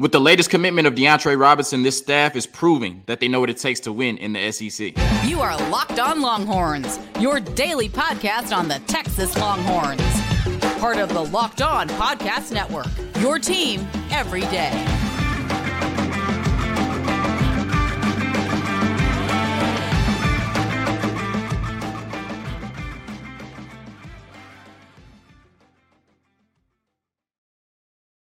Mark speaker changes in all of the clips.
Speaker 1: With the latest commitment of D'antre Robinson, this staff is proving that they know what it takes to win in the SEC.
Speaker 2: You are Locked On Longhorns, your daily podcast on the Texas Longhorns. Part of the Locked On Podcast Network, your team every day.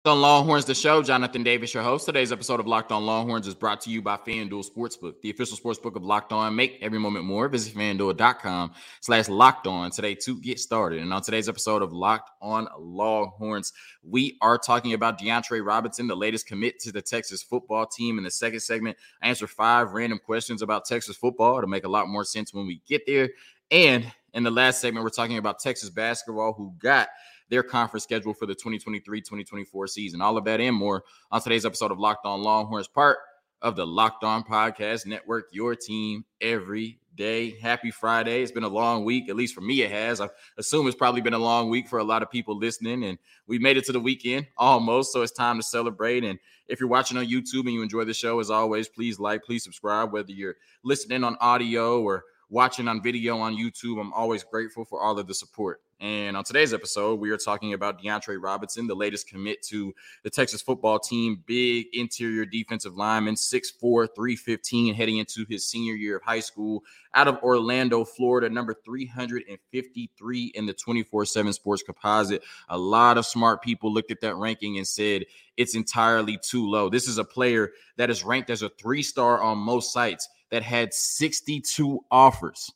Speaker 1: On Longhorns, the show. Jonathan Davis, your host. Today's episode of Locked On Longhorns is brought to you by FanDuel Sportsbook, the official sportsbook of Locked On. Make every moment more. Visit FanDuel.com slash Locked On today to get started. And on today's episode of Locked On Longhorns, we are talking about D'antre Robinson, the latest commit to the Texas football team. In the second segment, I answer five random questions about Texas football to make a lot more sense when we get there. And in the last segment, we're talking about Texas basketball, who got – their conference schedule for the 2023-2024 season. All of that and more on today's episode of Locked On Longhorns, part of the Locked On Podcast Network, your team every day. Happy Friday. It's been a long week, at least for me, it has. I assume it's probably been a long week for a lot of people listening, and we made it to the weekend almost. So it's time to celebrate. And if you're watching on YouTube and you enjoy the show, as always, please like, please subscribe, whether you're listening on audio or watching on video on YouTube. I'm always grateful for all of the support. And on today's episode, we are talking about D'antre Robinson, the latest commit to the Texas football team. Big interior defensive lineman, 6'4, 315, heading into his senior year of high school out of Orlando, Florida, number 353 in the 24 7 sports composite. A lot of smart people looked at that ranking and said it's entirely too low. This is a player that is ranked as a three star on most sites that had 62 offers.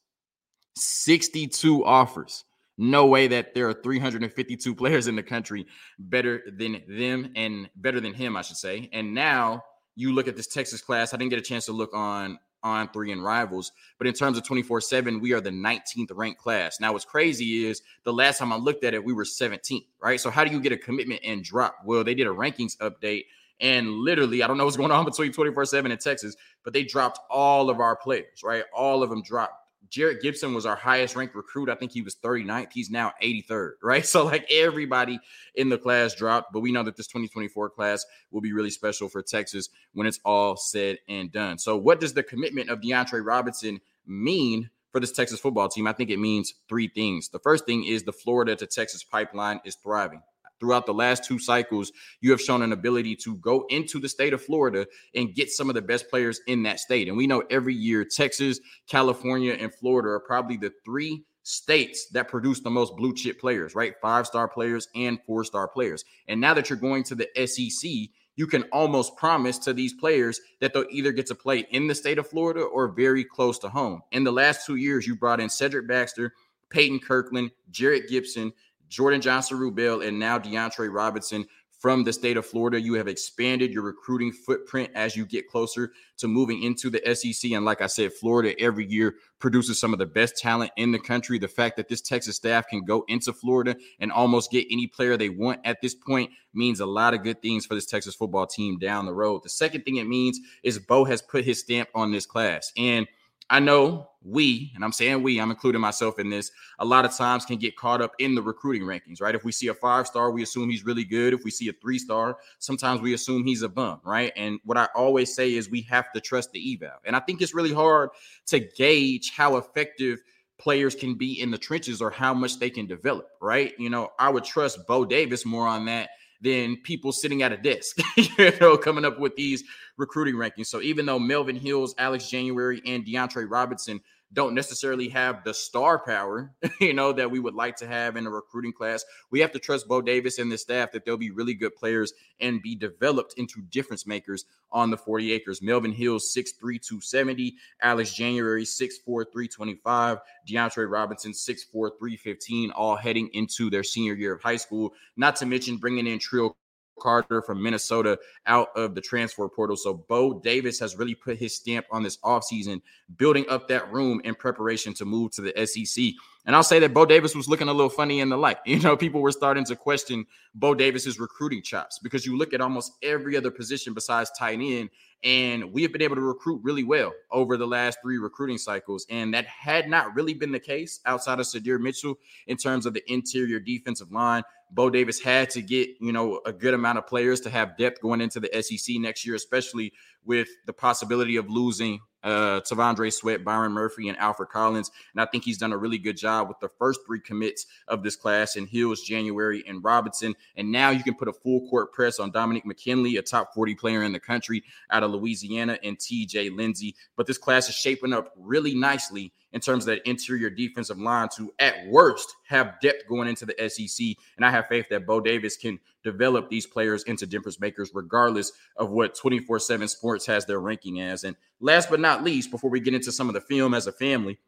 Speaker 1: 62 offers no way that there are 352 players in the country better than them and better than him, I should say. And now you look at this Texas class. I didn't get a chance to look on on three and rivals, but in terms of 24 7, we are the 19th ranked class. Now, what's crazy is the last time I looked at it, we were 17th, right? So, how do you get a commitment and drop? Well, they did a rankings update. And literally, I don't know what's going on between 24 7 and Texas, but they dropped all of our players, right? All of them dropped Jerrick Gibson was our highest ranked recruit. I think he was 39th. He's now 83rd, right? So, like everybody in the class dropped, but we know that this 2024 class will be really special for Texas when it's all said and done. So, what does the commitment of D'antre Robinson mean for this Texas football team? I think it means three things. The first thing is the Florida to Texas pipeline is thriving throughout the last two cycles, you have shown an ability to go into the state of Florida and get some of the best players in that state. And we know every year, Texas, California, and Florida are probably the three states that produce the most blue chip players, right? Five star players and four star players. And now that you're going to the SEC, you can almost promise to these players that they'll either get to play in the state of Florida or very close to home. In the last two years, you brought in Cedric Baxter, Peyton Kirkland, Jerrick Gibson, Jordon Johnson Rubell, and now D'antre Robinson from the state of Florida. You have expanded your recruiting footprint as you get closer to moving into the SEC. And like I said, Florida every year produces some of the best talent in the country. The fact that this Texas staff can go into Florida and almost get any player they want at this point means a lot of good things for this Texas football team down the road. The second thing it means is Bo has put his stamp on this class. And I know we, and I'm saying we, I'm including myself in this, a lot of times can get caught up in the recruiting rankings, right? If we see a five star, we assume he's really good. If we see a three star, sometimes we assume he's a bum, right? And what I always say is we have to trust the eval. And I think it's really hard to gauge how effective players can be in the trenches or how much they can develop, right? You know, I would trust Bo Davis more on that than people sitting at a desk, you know, coming up with these recruiting rankings. So even though Melvin Hills, Alex January, and D'antre Robinson don't necessarily have the star power, you know, that we would like to have in a recruiting class. We have to trust Bo Davis and the staff that they'll be really good players and be developed into difference makers on the 40 acres. Melvin Hills, 6'3, 270. Alex January, 6'4, 325. D'antre Robinson, 6'4, 315, all heading into their senior year of high school. Not to mention bringing in Trill Carter from Minnesota out of the transfer portal. So Bo Davis has really put his stamp on this offseason, building up that room in preparation to move to the SEC. And I'll say that Bo Davis was looking a little funny in the light. You know, people were starting to question Bo Davis's recruiting chops because you look at almost every other position besides tight end, and we have been able to recruit really well over the last three recruiting cycles. And that had not really been the case outside of Sydir Mitchell in terms of the interior defensive line. Bo Davis had to get, you know, a good amount of players to have depth going into the SEC next year, especially with the possibility of losing uh, T'Vondre Sweat, Byron Murphy, and Alfred Collins. And I think he's done a really good job with the first three commits of this class in Hills, January, and Robinson. And now you can put a full court press on Dominic McKinley, a top 40 player in the country out of Louisiana, and TJ Lindsey. But this class is shaping up really nicely in terms of that interior defensive line to, at worst, have depth going into the SEC. And I have faith that Bo Davis can develop these players into difference makers, regardless of what 24 7 Sports has their ranking as. And last but not least, before we get into some of the film as a family,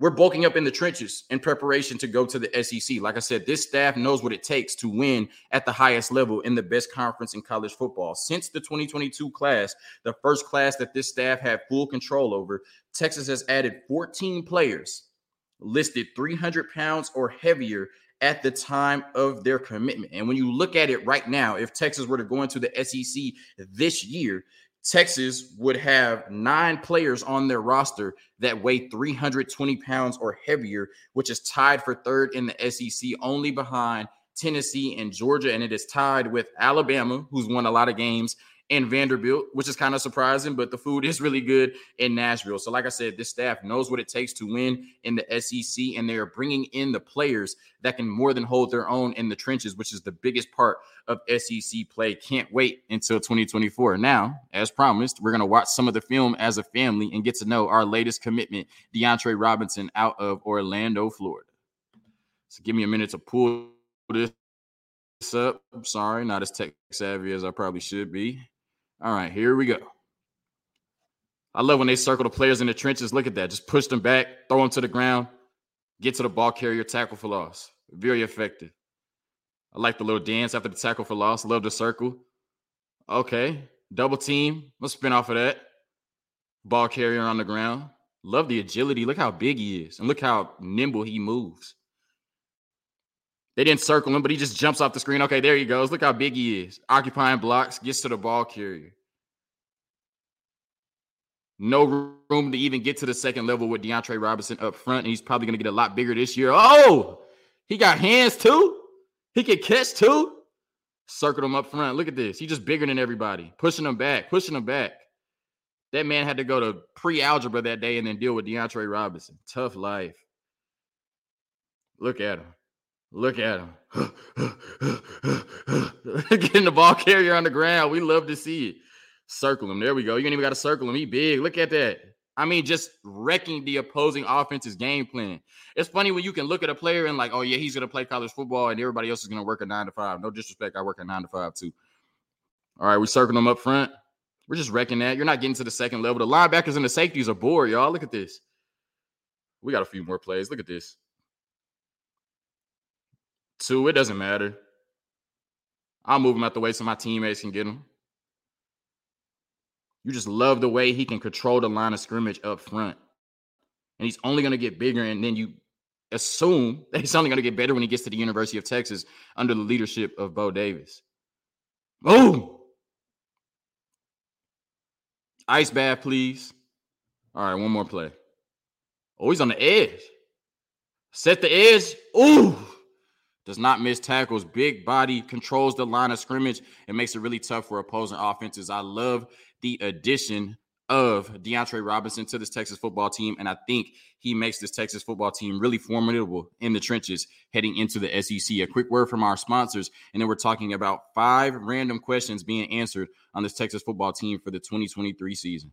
Speaker 1: we're bulking up in the trenches in preparation to go to the SEC. Like I said, this staff knows what it takes to win at the highest level in the best conference in college football. Since the 2022 class, the first class that this staff had full control over, Texas has added 14 players listed 300 pounds or heavier at the time of their commitment. And when you look at it right now, if Texas were to go into the SEC this year, Texas would have nine players on their roster that weigh 320 pounds or heavier, which is tied for third in the SEC, only behind Tennessee and Georgia. And it is tied with Alabama, who's won a lot of games, and Vanderbilt, which is kind of surprising, but the food is really good in Nashville. So, like I said, this staff knows what it takes to win in the SEC, and they are bringing in the players that can more than hold their own in the trenches, which is the biggest part of SEC play. Can't wait until 2024. Now, as promised, we're going to watch some of the film as a family and get to know our latest commitment, D'antre Robinson, out of Orlando, Florida. So, give me a minute to pull this up. I'm sorry, not as tech savvy as I probably should be. All right, here we go. I love when they circle the players in the trenches. Look at that. Just push them back, throw them to the ground, get to the ball carrier, tackle for loss. Very effective. I like the little dance after the tackle for loss. Love the circle. Okay. Double team. Let's spin off of that. Ball carrier on the ground. Love the agility. Look how big he is. And look how nimble he moves. They didn't circle him, but he just jumps off the screen. Okay, there he goes. Look how big he is. Occupying blocks, gets to the ball carrier. No room to even get to the second level with D'antre Robinson up front. And he's probably going to get a lot bigger this year. Oh, he got hands too. He can catch too. Circled him up front. Look at this. He's just bigger than everybody, pushing him back, pushing him back. That man had to go to pre algebra that day and then deal with D'antre Robinson. Tough life. Look at him. Look at him. Getting the ball carrier on the ground. We love to see it. Circle him. There we go. You ain't even got to circle him. He big. Look at that. I mean, just wrecking the opposing offense's game plan. It's funny when you can look at a player and like, oh yeah, he's gonna play college football, and everybody else is gonna work a nine to five. No disrespect, I work a nine to five too. All right, we're circling them up front. We're just wrecking that. You're not getting to the second level. The linebackers and the safeties are bored, y'all. Look at this. We got a few more plays. Look at this. Two, it doesn't matter. I'll move him out the way so my teammates can get him. You just love the way he can control the line of scrimmage up front. And he's only going to get bigger. And then you assume that he's only going to get better when he gets to the University of Texas under the leadership of Bo Davis. Oh, ice bath, please. All right, one more play. Oh, he's on the edge. Set the edge. Ooh does not miss tackles, big body, controls the line of scrimmage, and makes it really tough for opposing offenses. I love the addition of D'antre Robinson to this Texas football team, and I think he makes this Texas football team really formidable in the trenches heading into the SEC. A quick word from our sponsors, and then we're talking about five random questions being answered on this Texas football team for the 2023 season.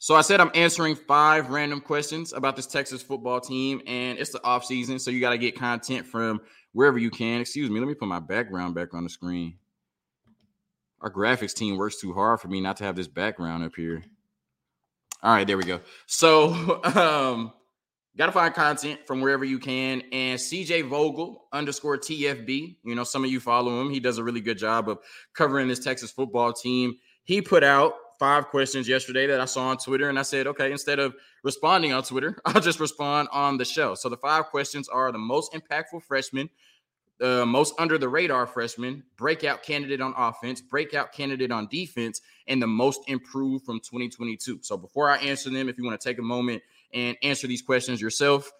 Speaker 1: So I said I'm answering five random questions about this Texas football team, and it's the off season, so you got to get content from wherever you can. Excuse me, let me put my background back on the screen. Our graphics team works too hard for me not to have this background up here. All right, there we go. So, um, got to find content from wherever you can. And CJ Vogel underscore TFB, you know, some of you follow him. He does a really good job of covering this Texas football team. He put out five questions yesterday that I saw on Twitter, and I said, okay, instead of responding on Twitter, I'll just respond on the show. So the five questions are the most impactful freshman, the most under the radar freshman, breakout candidate on offense, breakout candidate on defense, and the most improved from 2022. So before I answer them, if you want to take a moment and answer these questions yourself,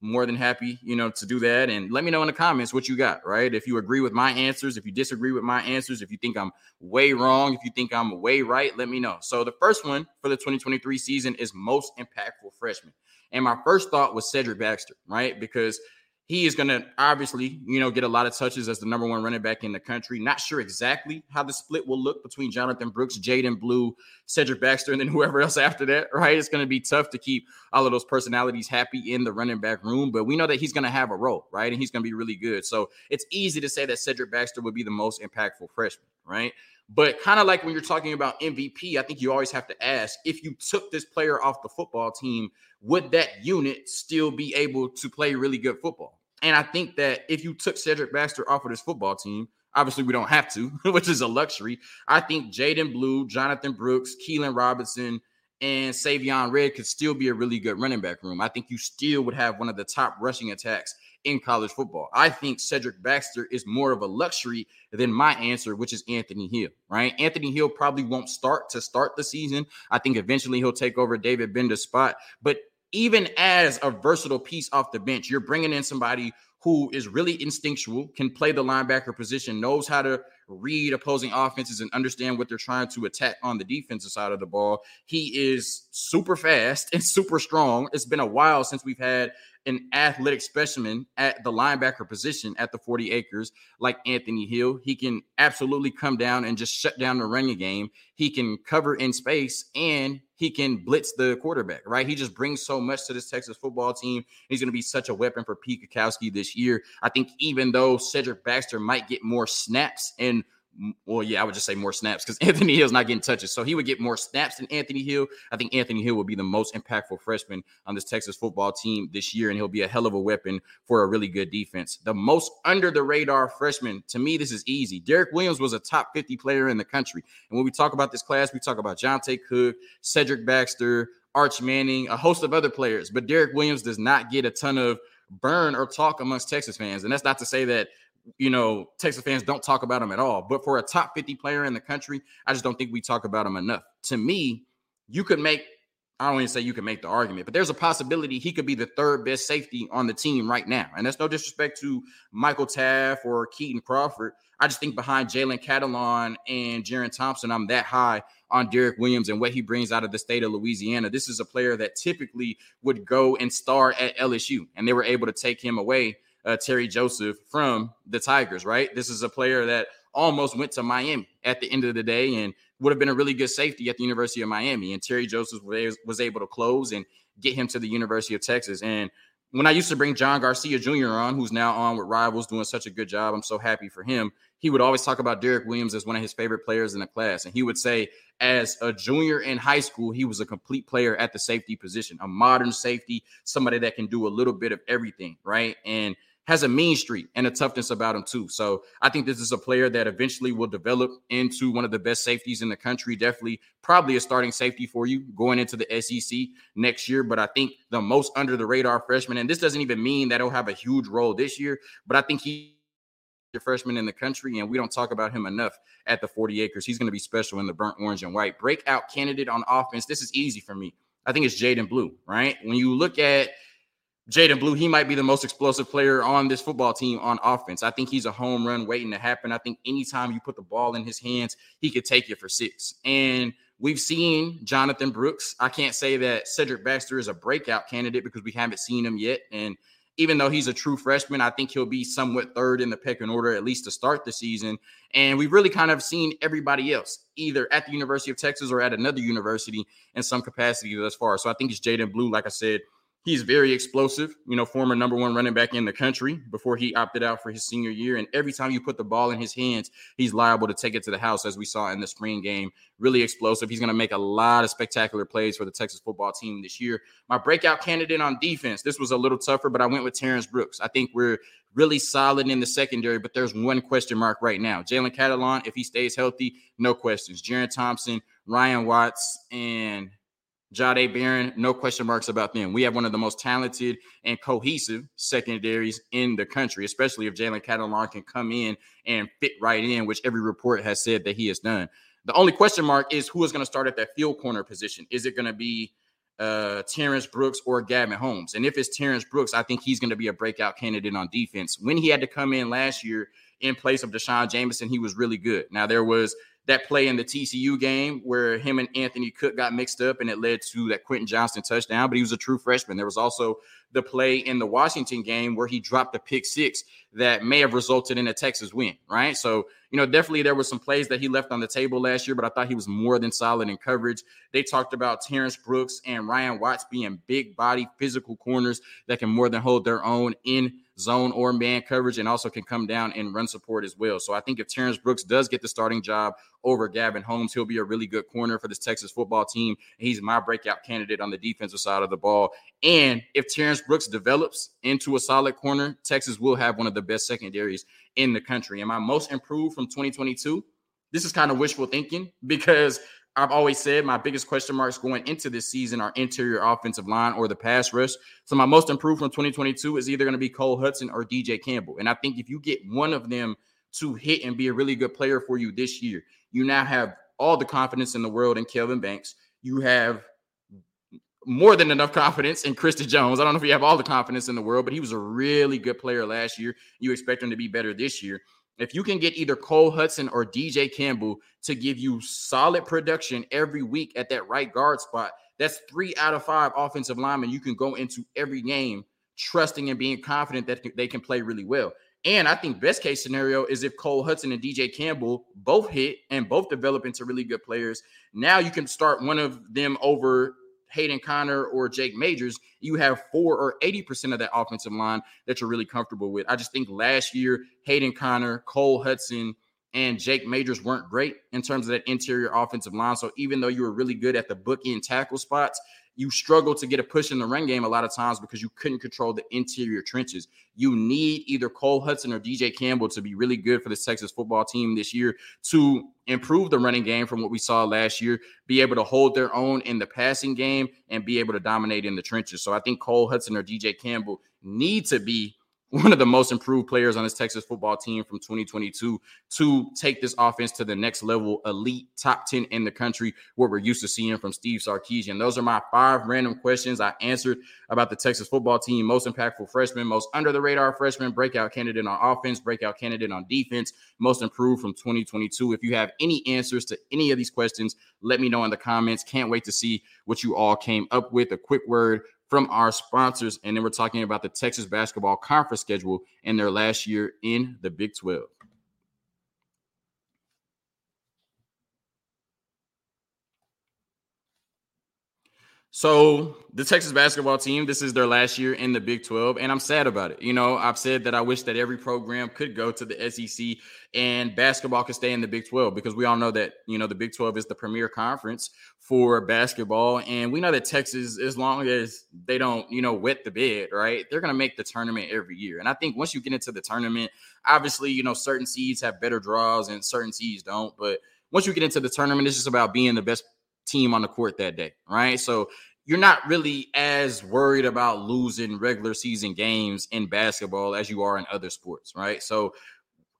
Speaker 1: more than happy, you know, to do that. And let me know in the comments what you got, right? If you agree with my answers, if you disagree with my answers, if you think I'm way wrong, if you think I'm way right, let me know. So the first one for the 2023 season is most impactful freshman. And my first thought was Cedric Baxter, right? Because he is going to obviously, you know, get a lot of touches as the number one running back in the country. Not sure exactly how the split will look between Jonathan Brooks, Jaydon Blue, Cedric Baxter, and then whoever else after that, right? It's going to be tough to keep all of those personalities happy in the running back room, but we know that he's going to have a role, right? And he's going to be really good. So it's easy to say that Cedric Baxter would be the most impactful freshman, right? But kind of like when you're talking about MVP, I think you always have to ask if you took this player off the football team, would that unit still be able to play really good football? And I think that if you took Cedric Baxter off of this football team, obviously we don't have to, which is a luxury. I think Jaydon Blue, Jonathan Brooks, Keilan Robinson, and Savion Red could still be a really good running back room. I think you still would have one of the top rushing attacks in college football. I think Cedric Baxter is more of a luxury than my answer, which is Anthony Hill, right? Anthony Hill probably won't start to start the season. I think eventually he'll take over David Gbenda's spot, but even as a versatile piece off the bench, you're bringing in somebody who is really instinctual, can play the linebacker position, knows how to read opposing offenses and understand what they're trying to attack on the defensive side of the ball. He is super fast and super strong. It's been a while since we've had an athletic specimen at the linebacker position at the 40 acres like Anthony Hill. He can absolutely come down and just shut down the running game. He can cover in space and he can blitz the quarterback, right? He just brings so much to this Texas football team. He's going to be such a weapon for Pete Kwiatkowski this year. I think even though Cedric Baxter might get more snaps and well, yeah, I would just say more snaps because Anthony Hill's not getting touches. So he would get more snaps than Anthony Hill. I think Anthony Hill will be the most impactful freshman on this Texas football team this year, and he'll be a hell of a weapon for a really good defense. The most under the radar freshman, to me, this is easy. Derek Williams was a top 50 player in the country. And when we talk about this class, we talk about Johntay Cook, Cedric Baxter, Arch Manning, a host of other players. But Derek Williams does not get a ton of burn or talk amongst Texas fans. And that's not to say that you know, Texas fans don't talk about him at all. But for a top 50 player in the country, I just don't think we talk about him enough. To me, you could make, I don't even say you can make the argument, but there's a possibility he could be the third best safety on the team right now. And that's no disrespect to Michael Taaffe or Kitan Crawford. I just think behind Jalen Catalon and Jerrin Thompson, I'm that high on Derek Williams and what he brings out of the state of Louisiana. This is a player that typically would go and star at LSU, and they were able to take him away uh, Terry Joseph from the Tigers, right? This is a player that almost went to Miami at the end of the day and would have been a really good safety at the University of Miami. And Terry Joseph was, able to close and get him to the University of Texas. And when I used to bring John Garcia Jr. on, who's now on with Rivals, doing such a good job, I'm so happy for him. He would always talk about Derek Williams as one of his favorite players in the class. And he would say, as a junior in high school, he was a complete player at the safety position, a modern safety, somebody that can do a little bit of everything, right? And has a mean streak and a toughness about him too. So I think this is a player that eventually will develop into one of the best safeties in the country. Definitely, probably a starting safety for you going into the SEC next year. But I think the most under the radar freshman, and this doesn't even mean that he'll have a huge role this year, but I think he the freshman in the country, and we don't talk about him enough at the 40 acres. He's going to be special in the burnt orange and white. Breakout candidate on offense. This is easy for me. I think it's Jaydon Blue, right? When you look at Jaydon Blue, he might be the most explosive player on this football team on offense. I think he's a home run waiting to happen. I think anytime you put the ball in his hands, he could take it for six. And we've seen Jonathan Brooks. I can't say that Cedric Baxter is a breakout candidate because we haven't seen him yet. And even though he's a true freshman, I think he'll be somewhat third in the pecking order, at least to start the season. And we've really kind of seen everybody else either at the University of Texas or at another university in some capacity thus far. So I think it's Jaydon Blue, like I said, He's very explosive, you know, former number one running back in the country before he opted out for his senior year. And every time you put the ball in his hands, he's liable to take it to the house, as we saw in the spring game. Really explosive. He's going to make a lot of spectacular plays for the Texas football team this year. My breakout candidate on defense, this was a little tougher, but I went with Terrence Brooks. I think we're really solid in the secondary, but there's one question mark right now. Jalen Catalon, if he stays healthy, no questions. Jerrin Thompson, Ryan Watts, and Jahdae Barron, no question marks about them. We have one of the most talented and cohesive secondaries in the country, especially if Jalen Catalon can come in and fit right in, which every report has said that he has done. The only question mark is who is going to start at that field corner position. Is it going to be uh, Terrence Brooks or Gavin Holmes? And if it's Terrence Brooks, I think he's going to be a breakout candidate on defense. When he had to come in last year in place of D'Shawn Jamison, he was really good. Now, there was – that play in the TCU game where him and Anthony Cook got mixed up and it led to that Quentin Johnston touchdown, but he was a true freshman. There was also the play in the Washington game where he dropped a pick six that may have resulted in a Texas win, right? So, you know, definitely there were some plays that he left on the table last year, but I thought he was more than solid in coverage. They talked about Terrence Brooks and Ryan Watts being big body, physical corners that can more than hold their own in zone or man coverage and also can come down and run support as well. So I think if Terrence Brooks does get the starting job over Gavin Holmes, he'll be a really good corner for this Texas football team. He's my breakout candidate on the defensive side of the ball. And if Terrence Brooks develops into a solid corner, Texas will have one of the best secondaries in the country. Am I most improved from 2022? This is kind of wishful thinking because – I've always said my biggest question marks going into this season are interior offensive line or the pass rush. So my most improved from 2022 is either going to be Cole Hudson or DJ Campbell. And I think if you get one of them to hit and be a really good player for you this year, you now have all the confidence in the world in Kelvin Banks. You have more than enough confidence in Christy Jones. I don't know if you have all the confidence in the world, but he was a really good player last year. You expect him to be better this year. If you can get either Cole Hudson or DJ Campbell to give you solid production every week at that right guard spot, that's three out of five offensive linemen you can go into every game trusting and being confident that they can play really well. And I think best case scenario is if Cole Hudson and DJ Campbell both hit and both develop into really good players. Now you can start one of them over Hayden Conner or Jake Majors, you have four or 80% of that offensive line that you're really comfortable with. I just think last year, Hayden Conner, Cole Hudson, and Jake Majors weren't great in terms of that interior offensive line. So even though you were really good at the bookend tackle spots, you struggle to get a push in the run game a lot of times because you couldn't control the interior trenches. You need either Cole Hudson or DJ Campbell to be really good for the Texas football team this year to improve the running game from what we saw last year, be able to hold their own in the passing game, and be able to dominate in the trenches. So I think Cole Hudson or DJ Campbell need to be one of the most improved players on this Texas football team from 2022 to take this offense to the next level, elite top 10 in the country, what we're used to seeing from Steve Sarkisian. Those are my five random questions I answered about the Texas football team. Most impactful freshman, most under the radar freshman, breakout candidate on offense, breakout candidate on defense, most improved from 2022. If you have any answers to any of these questions, let me know in the comments. Can't wait to see what you all came up with. A quick word from our sponsors. And then we're talking about the Texas basketball conference schedule in their last year in the Big 12. So the Texas basketball team, this is their last year in the Big 12, and I'm sad about it. You know, I've said that I wish that every program could go to the SEC and basketball could stay in the Big 12 because we all know that, you know, the Big 12 is the premier conference for basketball. And we know that Texas, as long as they don't, you know, wet the bed, right, they're going to make the tournament every year. And I think once you get into the tournament, obviously, you know, certain seeds have better draws and certain seeds don't. But once you get into the tournament, it's just about being the best team on the court that day, right? So you're not really as worried about losing regular season games in basketball as you are in other sports, right? So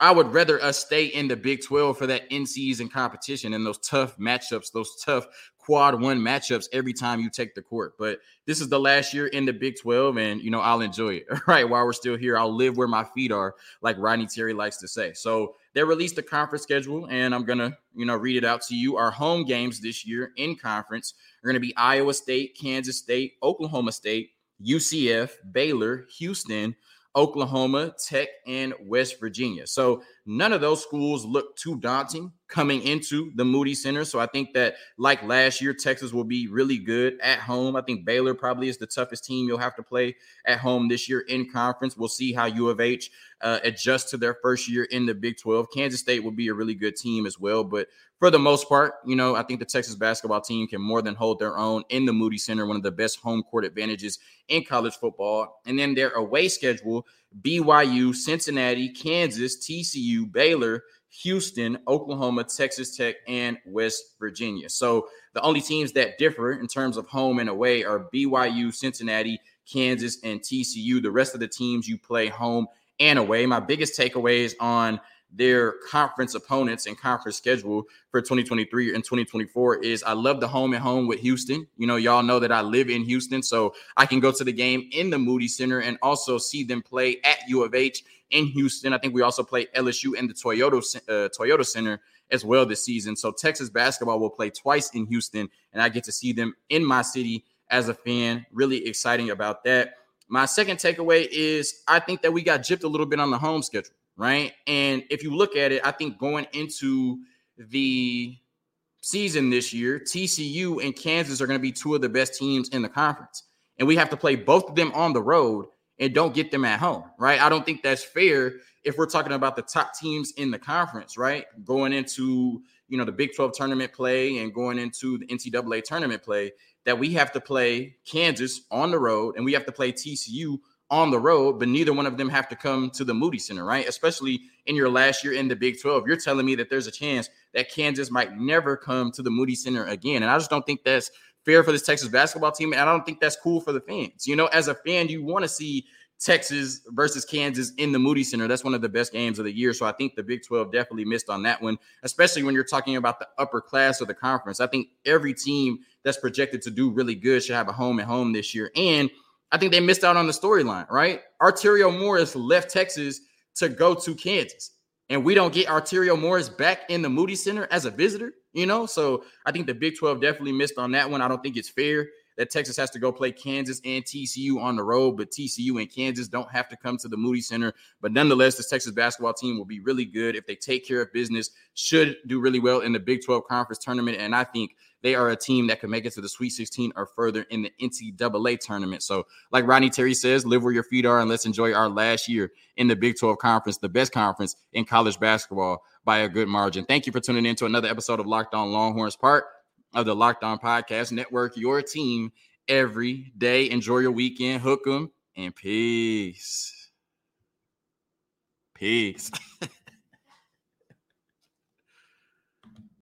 Speaker 1: I would rather us stay in the Big 12 for that in season competition and those tough matchups, those tough quad one matchups every time you take the court. But this is the last year in the Big 12, and you know, I'll enjoy it. All right, while we're still here, I'll live where my feet are, like Rodney Terry likes to say. So they released the conference schedule, and I'm gonna, you know, read it out to you. Our home games this year in conference are gonna be Iowa State, Kansas State, Oklahoma State, UCF, Baylor, Houston, Oklahoma, Tech, and West Virginia. So none of those schools look too daunting coming into the Moody Center. So I think that, like last year, Texas will be really good at home. I think Baylor probably is the toughest team you'll have to play at home this year in conference. We'll see how U of H uh, adjust to their first year in the Big 12. Kansas State will be a really good team as well. But for the most part, you know, I think the Texas basketball team can more than hold their own in the Moody Center, one of the best home court advantages in college football. And then their away schedule BYU, Cincinnati, Kansas, TCU, Baylor, Houston, Oklahoma, Texas Tech, and West Virginia. So the only teams that differ in terms of home and away are BYU, Cincinnati, Kansas, and TCU. The rest of the teams you play home and away. My biggest takeaways on their conference opponents and conference schedule for 2023 and 2024 is I love the home and home with Houston. You know, y'all know that I live in Houston, so I can go to the game in the Moody Center and also see them play at U of H in Houston. I think we also play LSU in the Toyota uh, Toyota Center as well this season. So Texas basketball will play twice in Houston, and I get to see them in my city as a fan. Really exciting about that. My second takeaway is I think that we got gypped a little bit on the home schedule right? And if you look at it, I think going into the season this year, TCU and Kansas are going to be two of the best teams in the conference. And we have to play both of them on the road and don't get them at home, right? I don't think that's fair if we're talking about the top teams in the conference, right? Going into, you know, the Big 12 tournament play and going into the NCAA tournament play, that we have to play Kansas on the road and we have to play TCU on the road, but neither one of them have to come to the Moody Center, right? Especially in your last year in the Big 12. You're telling me that there's a chance that Kansas might never come to the Moody Center again. And I just don't think that's fair for this Texas basketball team. And I don't think that's cool for the fans. You know, as a fan, you want to see Texas versus Kansas in the Moody Center. That's one of the best games of the year. So I think the Big 12 definitely missed on that one, especially when you're talking about the upper class of the conference. I think every team that's projected to do really good should have a home at home this year. And I think they missed out on the storyline, right? Arterio Morris left Texas to go to Kansas, and we don't get Arterio Morris back in the Moody Center as a visitor, you know? So I think the Big 12 definitely missed on that one. I don't think it's fair that Texas has to go play Kansas and TCU on the road, but TCU and Kansas don't have to come to the Moody Center. But nonetheless, this Texas basketball team will be really good if they take care of business, should do really well in the Big 12 conference tournament. And I think they are a team that could make it to the Sweet 16 or further in the NCAA tournament. So, like Rodney Terry says, live where your feet are and let's enjoy our last year in the Big 12 conference, the best conference in college basketball by a good margin. Thank you for tuning in to another episode of Locked On Longhorns, part of the Locked On Podcast Network, your team every day. Enjoy your weekend. Hook 'em and peace. Peace.